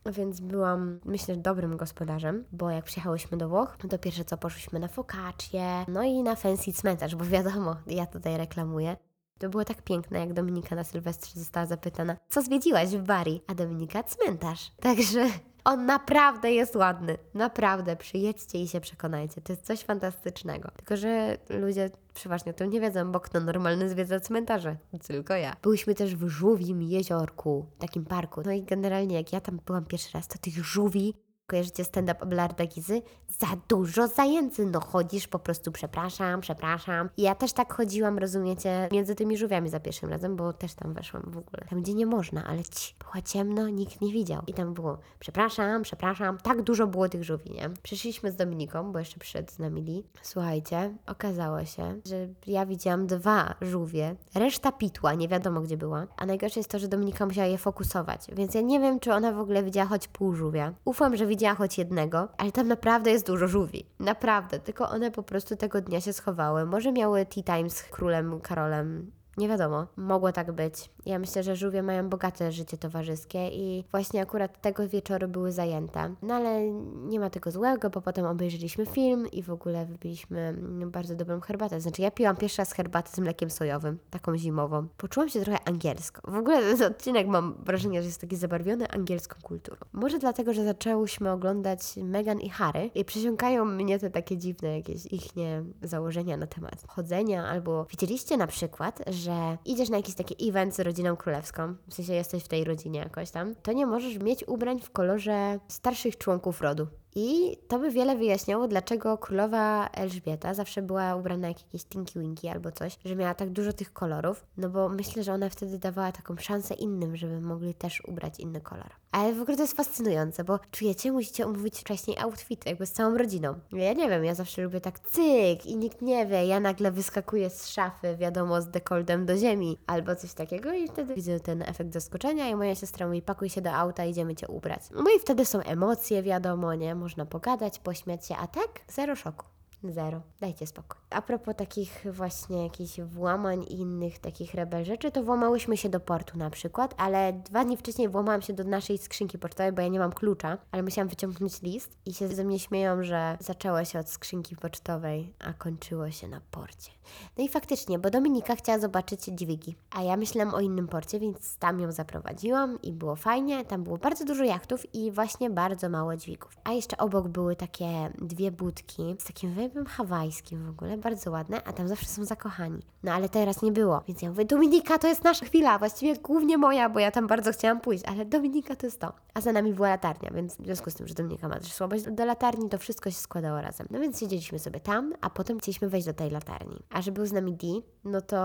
No więc byłam, myślę, dobrym gospodarzem, bo jak przyjechałyśmy do Włoch, no to pierwsze co poszłyśmy na focaccie, no i na fancy cmentarz, bo wiadomo, ja tutaj reklamuję. To było tak piękne, jak Dominika na Sylwestrze została zapytana, co zwiedziłaś w Bari? A Dominika cmentarz. Także on naprawdę jest ładny. Naprawdę, przyjedźcie i się przekonajcie. To jest coś fantastycznego. Tylko, że ludzie przeważnie o tym nie wiedzą, bo kto normalny zwiedza cmentarze? Tylko ja. Byliśmy też w Żółwim jeziorku, takim parku. No i generalnie jak ja tam byłam pierwszy raz, to tych żółwi Kojarzycie stand-up Abelarda Gizy? Za dużo zajęcy, no chodzisz po prostu przepraszam, przepraszam. I ja też tak chodziłam, rozumiecie, między tymi żółwiami za pierwszym razem, bo też tam weszłam w ogóle. Tam, gdzie nie można, ale ci, było ciemno, nikt nie widział. I tam było przepraszam, przepraszam, tak dużo było tych żółwi, nie? Przyszliśmy z Dominiką, bo jeszcze przyszedł z nami Lee. Słuchajcie, okazało się, że ja widziałam dwa żółwie, reszta pitła, nie wiadomo gdzie była. A najgorsze jest to, że Dominika musiała je fokusować, więc ja nie wiem, czy ona w ogóle widziała choć pół żółwia. Ufam, że widziała choć jednego, ale tam naprawdę jest dużo żółwi. Naprawdę, tylko one po prostu tego dnia się schowały. Może miały tea time z królem Karolem nie wiadomo, mogło tak być. Ja myślę, że żółwie mają bogate życie towarzyskie i właśnie akurat tego wieczoru były zajęte. No ale nie ma tego złego, bo potem obejrzeliśmy film i w ogóle wypiliśmy bardzo dobrą herbatę. Znaczy ja piłam pierwszy raz herbatę z mlekiem sojowym, taką zimową. Poczułam się trochę angielsko. W ogóle ten odcinek mam wrażenie, że jest taki zabarwiony angielską kulturą. Może dlatego, że zaczęłyśmy oglądać Meghan i Harry i przesiąkają mnie te takie dziwne jakieś ich nie założenia na temat chodzenia albo widzieliście na przykład, że że idziesz na jakiś taki event z rodziną królewską, w sensie jesteś w tej rodzinie jakoś tam, to nie możesz mieć ubrań w kolorze starszych członków rodu. I to by wiele wyjaśniało, dlaczego królowa Elżbieta zawsze była ubrana jak jakieś Tinky Winky albo coś, że miała tak dużo tych kolorów, no bo myślę, że ona wtedy dawała taką szansę innym, żeby mogli też ubrać inny kolor. Ale w ogóle to jest fascynujące, bo czujecie, musicie umówić wcześniej outfit, jakby z całą rodziną. Ja nie wiem, ja zawsze lubię tak cyk i nikt nie wie, ja nagle wyskakuję z szafy, wiadomo, z dekoldem do ziemi albo coś takiego i wtedy widzę ten efekt zaskoczenia i moja siostra mówi, pakuj się do auta, idziemy Cię ubrać. No i wtedy są emocje, wiadomo, nie? Można pogadać, pośmiać się, a tak? Zero szoku. Zero. Dajcie spokój. A propos takich właśnie jakichś włamań i innych takich rebel rzeczy, to włamałyśmy się do portu na przykład, ale dwa dni wcześniej włamałam się do naszej skrzynki pocztowej, bo ja nie mam klucza, ale musiałam wyciągnąć list i się ze mnie śmieją, że zaczęło się od skrzynki pocztowej, a kończyło się na porcie. No i faktycznie, bo Dominika chciała zobaczyć dźwigi, a ja myślałam o innym porcie, więc tam ją zaprowadziłam i było fajnie. Tam było bardzo dużo jachtów i właśnie bardzo mało dźwigów. A jeszcze obok były takie dwie budki z takim wybem hawajskim w ogóle, bardzo ładne, a tam zawsze są zakochani. No ale teraz nie było, więc ja mówię, Dominika, to jest nasza chwila, właściwie głównie moja, bo ja tam bardzo chciałam pójść, ale Dominika to jest to. A za nami była latarnia, więc w związku z tym, że Dominika ma też słabość do latarni, to wszystko się składało razem. No więc siedzieliśmy sobie tam, a potem chcieliśmy wejść do tej latarni. A że był z nami Dee, no to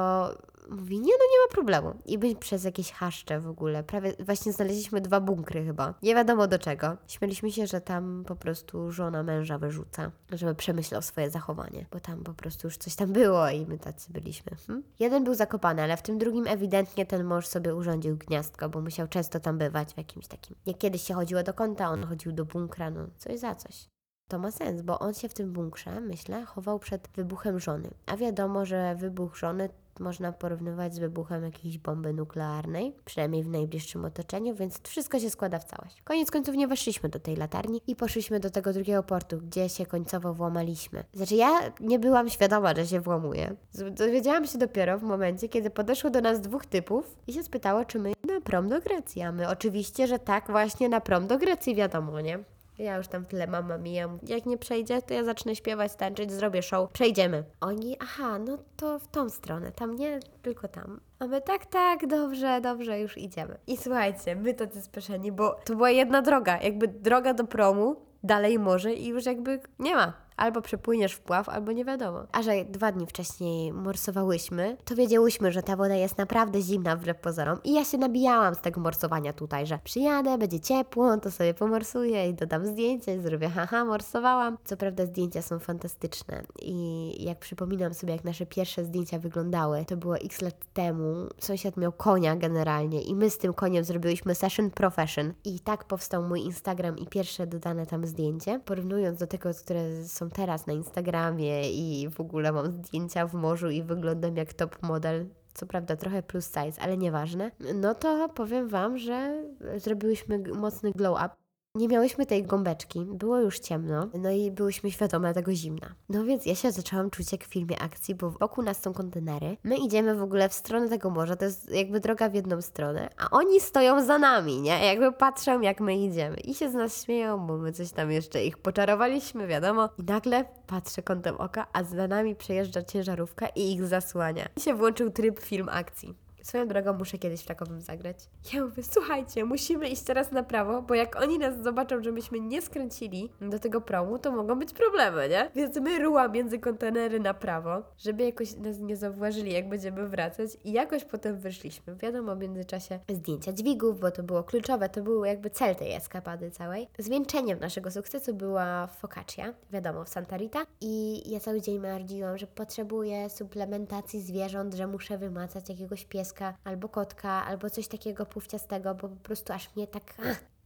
mówi, nie no, nie ma problemu. I byli przez jakieś haszcze w ogóle. Prawie właśnie znaleźliśmy dwa bunkry chyba. Nie wiadomo do czego. Śmieliśmy się, że tam po prostu żona męża wyrzuca, żeby przemyślał swoje zachowanie, bo tam po prostu już coś tam było i my tacy byliśmy. Hm? Jeden był zakopany, ale w tym drugim ewidentnie ten mąż sobie urządził gniazdko, bo musiał często tam bywać w jakimś takim. Jak kiedyś się chodziło do kąta, on chodził do bunkra, no coś za coś. To ma sens, bo on się w tym bunkrze, myślę, chował przed wybuchem żony. A wiadomo, że wybuch żony można porównywać z wybuchem jakiejś bomby nuklearnej, przynajmniej w najbliższym otoczeniu, więc wszystko się składa w całość. Koniec końców nie weszliśmy do tej latarni i poszliśmy do tego drugiego portu, gdzie się końcowo włamaliśmy. Znaczy ja nie byłam świadoma, że się włamuję. Z- Dowiedziałam się dopiero w momencie, kiedy podeszło do nas dwóch typów i się spytało, czy my na prom do Grecji, a my oczywiście, że tak właśnie na prom do Grecji, wiadomo, nie? Ja już tam tyle mama mijam. Jak nie przejdzie, to ja zacznę śpiewać, tańczyć, zrobię show. Przejdziemy. Oni, aha, no to w tą stronę. Tam nie, tylko tam. A my tak, tak, dobrze, dobrze, już idziemy. I słuchajcie, my tacy spieszeni, bo to była jedna droga. Jakby droga do promu, dalej morze i już jakby nie ma. Albo przepłyniesz w pław, albo nie wiadomo. A że dwa dni wcześniej morsowałyśmy, to wiedziałyśmy, że ta woda jest naprawdę zimna wbrew pozorom. I ja się nabijałam z tego morsowania tutaj, że przyjadę, będzie ciepło, to sobie pomorsuję i dodam zdjęcie, zrobię haha, morsowałam. Co prawda zdjęcia są fantastyczne i jak przypominam sobie, jak nasze pierwsze zdjęcia wyglądały, to było x lat temu. Sąsiad miał konia generalnie i my z tym koniem zrobiłyśmy session profession. I tak powstał mój Instagram i pierwsze dodane tam zdjęcie. Porównując do tego, które są teraz na Instagramie i w ogóle mam zdjęcia w morzu i wyglądam jak top model, co prawda trochę plus size, ale nieważne, no to powiem Wam, że zrobiłyśmy mocny glow up. Nie miałyśmy tej gąbeczki, było już ciemno, no i byłyśmy świadome tego zimna. No więc ja się zaczęłam czuć jak w filmie akcji, bo wokół nas są kontenery. My idziemy w ogóle w stronę tego morza, to jest jakby droga w jedną stronę, a oni stoją za nami, nie? Jakby patrzą jak my idziemy i się z nas śmieją, bo my coś tam jeszcze ich poczarowaliśmy, wiadomo. I nagle patrzę kątem oka, a za nami przejeżdża ciężarówka i ich zasłania. I się włączył tryb film akcji. Swoją drogą muszę kiedyś w takowym zagrać. Ja mówię, słuchajcie, musimy iść teraz na prawo, bo jak oni nas zobaczą, że myśmy nie skręcili do tego promu, to mogą być problemy, nie? Więc my ruła między kontenery na prawo, żeby jakoś nas nie zauważyli, jak będziemy wracać i jakoś potem wyszliśmy. Wiadomo, w międzyczasie zdjęcia dźwigów, bo to było kluczowe, to był jakby cel tej eskapady całej. Zwieńczeniem naszego sukcesu była focaccia, wiadomo, w Santa Rita i ja cały dzień mardziłam, że potrzebuję suplementacji zwierząt, że muszę wymacać jakiegoś pieska albo kotka, albo coś takiego pufciastego, bo po prostu aż mnie tak...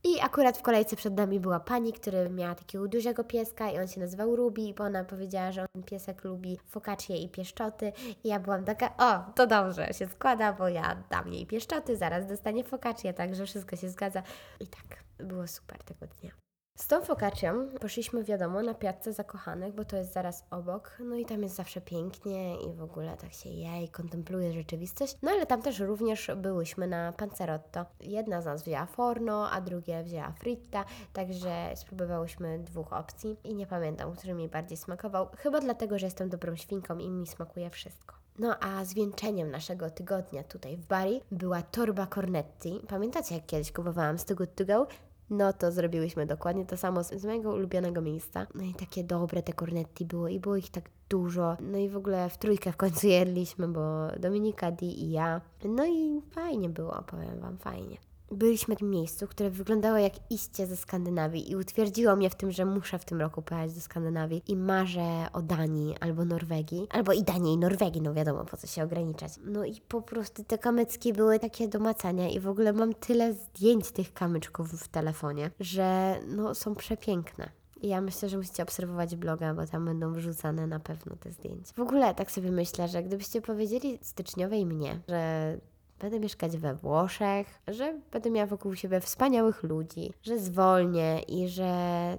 I akurat w kolejce przed nami była pani, która miała takiego dużego pieska i on się nazywał Ruby, bo ona powiedziała, że on piesek lubi focaccie i pieszczoty i ja byłam taka, o, to dobrze się składa, bo ja dam jej pieszczoty, zaraz dostanie focaccie, także wszystko się zgadza. I tak, było super tego dnia. Z tą focaccią poszliśmy, wiadomo, na Piazzę Zakochanych, bo to jest zaraz obok. No i tam jest zawsze pięknie i w ogóle tak się je i kontempluje rzeczywistość. No ale tam też również byłyśmy na Panzerotto. Jedna z nas wzięła forno, a drugie wzięła fritta, także spróbowałyśmy dwóch opcji i nie pamiętam, który mi bardziej smakował. Chyba dlatego, że jestem dobrą świnką i mi smakuje wszystko. No a zwieńczeniem naszego tygodnia tutaj w Bari była torba cornetti. Pamiętacie, jak kiedyś kupowałam z Good To Go? No to zrobiłyśmy dokładnie to samo z, mojego ulubionego miejsca. No i takie dobre te cornetti było i było ich tak dużo. No i w ogóle w trójkę w końcu jedliśmy, bo Dominika, Di i ja. No i fajnie było, powiem Wam, fajnie. Byliśmy w miejscu, które wyglądało jak iście ze Skandynawii i utwierdziło mnie w tym, że muszę w tym roku pojechać do Skandynawii i marzę o Danii albo Norwegii, albo i Danii i Norwegii, no wiadomo, po co się ograniczać. No i po prostu te kamyczki były takie do macania i w ogóle mam tyle zdjęć tych kamyczków w telefonie, że no są przepiękne. I ja myślę, że musicie obserwować bloga, bo tam będą wrzucane na pewno te zdjęcia. W ogóle tak sobie myślę, że gdybyście powiedzieli styczniowej mnie, że będę mieszkać we Włoszech, że będę miała wokół siebie wspaniałych ludzi, że zwolnię i że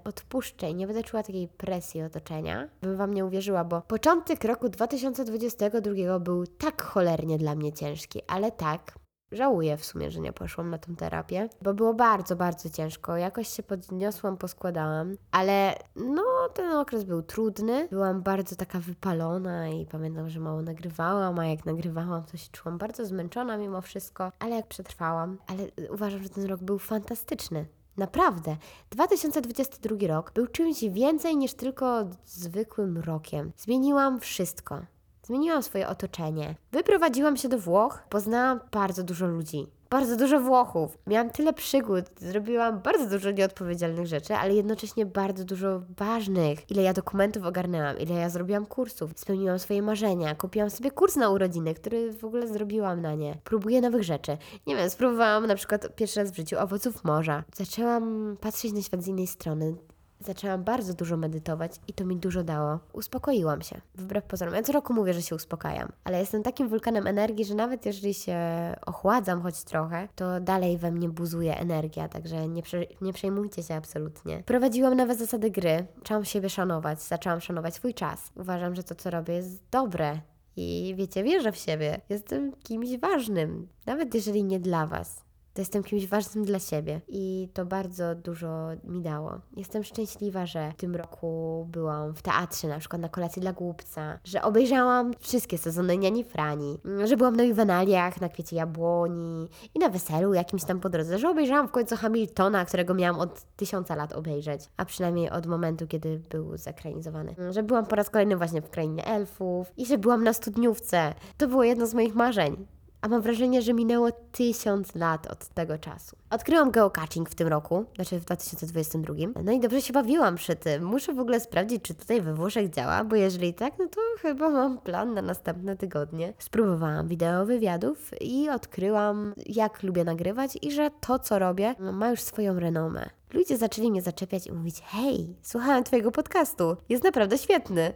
odpuszczę i nie będę czuła takiej presji otoczenia, bym Wam nie uwierzyła, bo początek roku 2022 był tak cholernie dla mnie ciężki, ale tak, Żałuję w sumie, że nie poszłam na tą terapię, bo było bardzo, bardzo ciężko. Jakoś się podniosłam, poskładałam, ale no ten okres był trudny. Byłam bardzo taka wypalona i pamiętam, że mało nagrywałam, a jak nagrywałam, to się czułam bardzo zmęczona mimo wszystko, ale jak przetrwałam. Ale uważam, że ten rok był fantastyczny. Naprawdę. 2022 rok był czymś więcej niż tylko zwykłym rokiem. Zmieniłam wszystko. Zmieniłam swoje otoczenie. Wyprowadziłam się do Włoch, poznałam bardzo dużo ludzi. Bardzo dużo Włochów. Miałam tyle przygód, zrobiłam bardzo dużo nieodpowiedzialnych rzeczy, ale jednocześnie bardzo dużo ważnych. Ile ja dokumentów ogarnęłam, ile ja zrobiłam kursów, spełniłam swoje marzenia, kupiłam sobie kurs na urodziny, który w ogóle zrobiłam na nie. Próbuję nowych rzeczy. Nie wiem, spróbowałam na przykład pierwszy raz w życiu owoców morza. Zaczęłam patrzeć na świat z innej strony. Zaczęłam bardzo dużo medytować i to mi dużo dało. Uspokoiłam się, wbrew pozorom. Ja co roku mówię, że się uspokajam, ale jestem takim wulkanem energii, że nawet jeżeli się ochładzam choć trochę, to dalej we mnie buzuje energia, także nie, prze, nie przejmujcie się absolutnie. Prowadziłam nowe zasady gry, zaczęłam siebie szanować, zaczęłam szanować swój czas. Uważam, że to, co robię, jest dobre. I wiecie, wierzę w siebie. Jestem kimś ważnym, nawet jeżeli nie dla Was to jestem kimś ważnym dla siebie i to bardzo dużo mi dało. Jestem szczęśliwa, że w tym roku byłam w teatrze, na przykład na kolacji dla głupca, że obejrzałam wszystkie sezony Niani Frani, że byłam na juwenaliach, na kwiecie jabłoni i na weselu jakimś tam po drodze, że obejrzałam w końcu Hamiltona, którego miałam od tysiąca lat obejrzeć, a przynajmniej od momentu, kiedy był zakranizowany. Że byłam po raz kolejny właśnie w krainie elfów i że byłam na studniówce. To było jedno z moich marzeń. Mam wrażenie, że minęło tysiąc lat od tego czasu. Odkryłam geocaching w tym roku, znaczy w 2022. No i dobrze się bawiłam przy tym. Muszę w ogóle sprawdzić, czy tutaj we Włoszech działa, bo jeżeli tak, no to chyba mam plan na następne tygodnie. Spróbowałam wideo wywiadów i odkryłam, jak lubię nagrywać i że to, co robię, ma już swoją renomę. Ludzie zaczęli mnie zaczepiać i mówić: Hej, słuchałem Twojego podcastu, jest naprawdę świetny.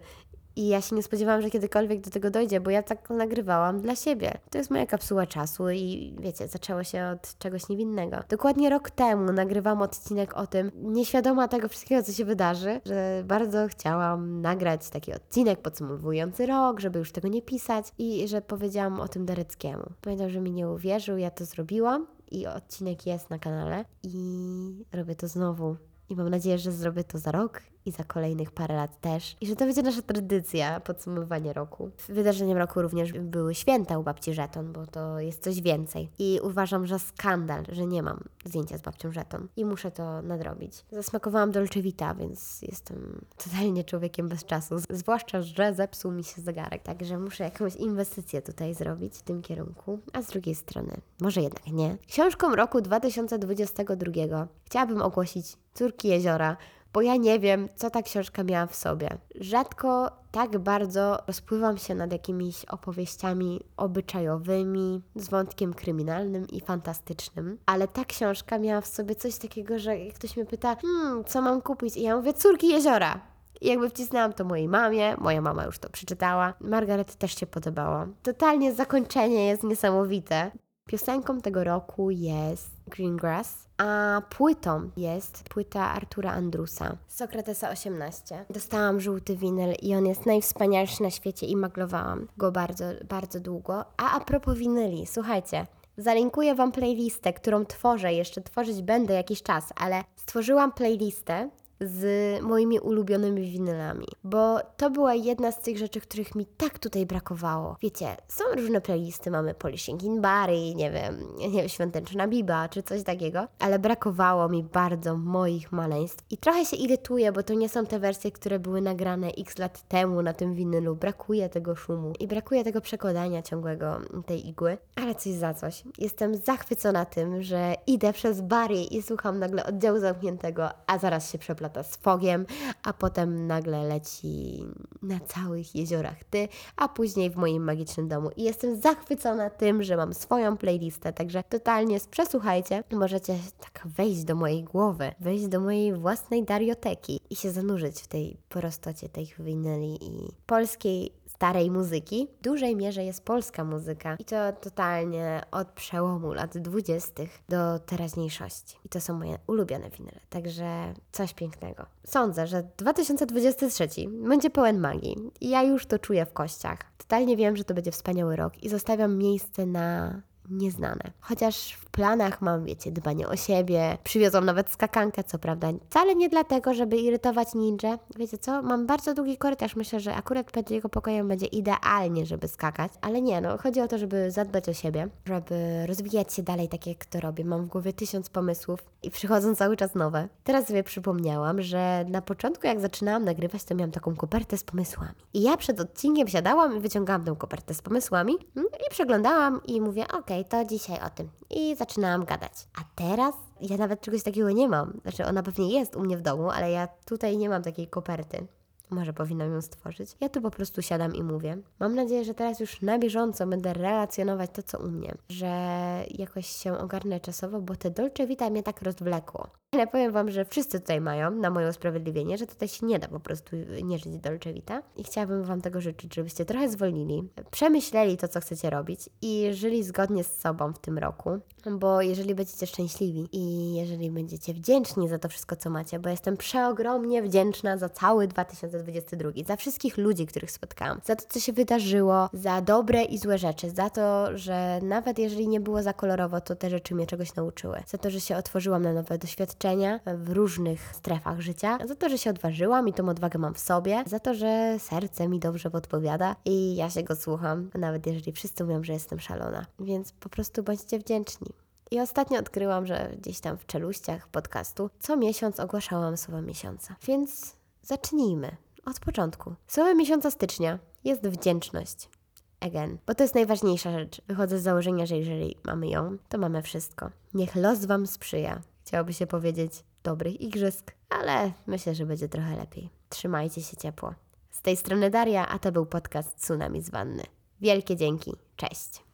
I ja się nie spodziewałam, że kiedykolwiek do tego dojdzie, bo ja tak nagrywałam dla siebie. To jest moja kapsuła czasu i wiecie, zaczęło się od czegoś niewinnego. Dokładnie rok temu nagrywałam odcinek o tym, nieświadoma tego wszystkiego, co się wydarzy, że bardzo chciałam nagrać taki odcinek podsumowujący rok, żeby już tego nie pisać i że powiedziałam o tym Dereckiemu. Pamiętam, że mi nie uwierzył, ja to zrobiłam i odcinek jest na kanale i robię to znowu. I mam nadzieję, że zrobię to za rok i za kolejnych parę lat też. I że to będzie nasza tradycja, podsumowanie roku. Wydarzeniem roku również były święta u babci Żeton, bo to jest coś więcej. I uważam, że skandal, że nie mam zdjęcia z babcią Żeton. I muszę to nadrobić. Zasmakowałam Dolce Vita, więc jestem totalnie człowiekiem bez czasu. Zwłaszcza, że zepsuł mi się zegarek. Także muszę jakąś inwestycję tutaj zrobić w tym kierunku. A z drugiej strony, może jednak nie. Książką roku 2022 chciałabym ogłosić Córki Jeziora, bo ja nie wiem, co ta książka miała w sobie. Rzadko tak bardzo rozpływam się nad jakimiś opowieściami obyczajowymi, z wątkiem kryminalnym i fantastycznym, ale ta książka miała w sobie coś takiego, że jak ktoś mnie pyta, hmm, co mam kupić? I ja mówię, Córki Jeziora. I jakby wcisnęłam to mojej mamie, moja mama już to przeczytała. Margaret też się podobała. Totalnie zakończenie jest niesamowite. Piosenką tego roku jest Greengrass, a płytą jest płyta Artura Andrusa, Sokratesa 18. Dostałam żółty winyl i on jest najwspanialszy na świecie i maglowałam go bardzo, bardzo długo. A a propos winyli, słuchajcie, Zalinkuję Wam playlistę, którą tworzę, jeszcze tworzyć będę jakiś czas, ale stworzyłam playlistę z moimi ulubionymi winylami, bo to była jedna z tych rzeczy, których mi tak tutaj brakowało. Wiecie, są różne playlisty, mamy Polishing in Barry, nie wiem, nie wiem, Świąteczna Biba, czy coś takiego, ale brakowało mi bardzo moich maleństw i trochę się irytuję, bo to nie są te wersje, które były nagrane x lat temu na tym winylu. Brakuje tego szumu i brakuje tego przekładania ciągłego tej igły, ale coś za coś. Jestem zachwycona tym, że idę przez Barry i słucham nagle oddziału zamkniętego, a zaraz się przeplata lata z fogiem, a potem nagle leci na całych jeziorach ty, a później w moim magicznym domu. I jestem zachwycona tym, że mam swoją playlistę, także totalnie przesłuchajcie. Możecie tak wejść do mojej głowy, wejść do mojej własnej darioteki i się zanurzyć w tej prostocie tej winyli i polskiej starej muzyki, w dużej mierze jest polska muzyka i to totalnie od przełomu lat 20. do teraźniejszości. I to są moje ulubione winyle, także coś pięknego. Sądzę, że 2023 będzie pełen magii i ja już to czuję w kościach. Totalnie wiem, że to będzie wspaniały rok i zostawiam miejsce na nieznane. Chociaż w planach mam, wiecie, dbanie o siebie. Przywiozłam nawet skakankę, co prawda. Wcale nie dlatego, żeby irytować ninja. Wiecie co? Mam bardzo długi korytarz. Myślę, że akurat przed jego pokojem będzie idealnie, żeby skakać. Ale nie, no. Chodzi o to, żeby zadbać o siebie, żeby rozwijać się dalej tak, jak to robię. Mam w głowie tysiąc pomysłów i przychodzą cały czas nowe. Teraz sobie przypomniałam, że na początku, jak zaczynałam nagrywać, to miałam taką kopertę z pomysłami. I ja przed odcinkiem siadałam i wyciągałam tę kopertę z pomysłami mm, i przeglądałam i mówię, okej, okay, to dzisiaj o tym. I zaczynałam gadać. A teraz ja nawet czegoś takiego nie mam. Znaczy, ona pewnie jest u mnie w domu, ale ja tutaj nie mam takiej koperty. Może powinnam ją stworzyć. Ja tu po prostu siadam i mówię. Mam nadzieję, że teraz już na bieżąco będę relacjonować to, co u mnie. Że jakoś się ogarnę czasowo, bo te Dolce Vita mnie tak rozwlekło. Ale powiem Wam, że wszyscy tutaj mają, na moje usprawiedliwienie, że tutaj się nie da po prostu nie żyć Dolce Vita. I chciałabym Wam tego życzyć, żebyście trochę zwolnili, przemyśleli to, co chcecie robić i żyli zgodnie z sobą w tym roku. Bo jeżeli będziecie szczęśliwi i jeżeli będziecie wdzięczni za to wszystko, co macie, bo jestem przeogromnie wdzięczna za cały 2022, za wszystkich ludzi, których spotkałam, za to, co się wydarzyło, za dobre i złe rzeczy, za to, że nawet jeżeli nie było za kolorowo, to te rzeczy mnie czegoś nauczyły, za to, że się otworzyłam na nowe doświadczenia w różnych strefach życia, za to, że się odważyłam i tą odwagę mam w sobie, za to, że serce mi dobrze podpowiada i ja się go słucham, nawet jeżeli wszyscy mówią, że jestem szalona. Więc po prostu bądźcie wdzięczni. I ostatnio odkryłam, że gdzieś tam w czeluściach podcastu co miesiąc ogłaszałam słowa miesiąca. Więc zacznijmy od początku. Słowem miesiąca stycznia jest wdzięczność. Again, bo to jest najważniejsza rzecz. Wychodzę z założenia, że jeżeli mamy ją, to mamy wszystko. Niech los Wam sprzyja. Chciałoby się powiedzieć dobrych igrzysk, ale myślę, że będzie trochę lepiej. Trzymajcie się ciepło. Z tej strony Daria, a to był podcast Tsunami z Wanny. Wielkie dzięki. Cześć.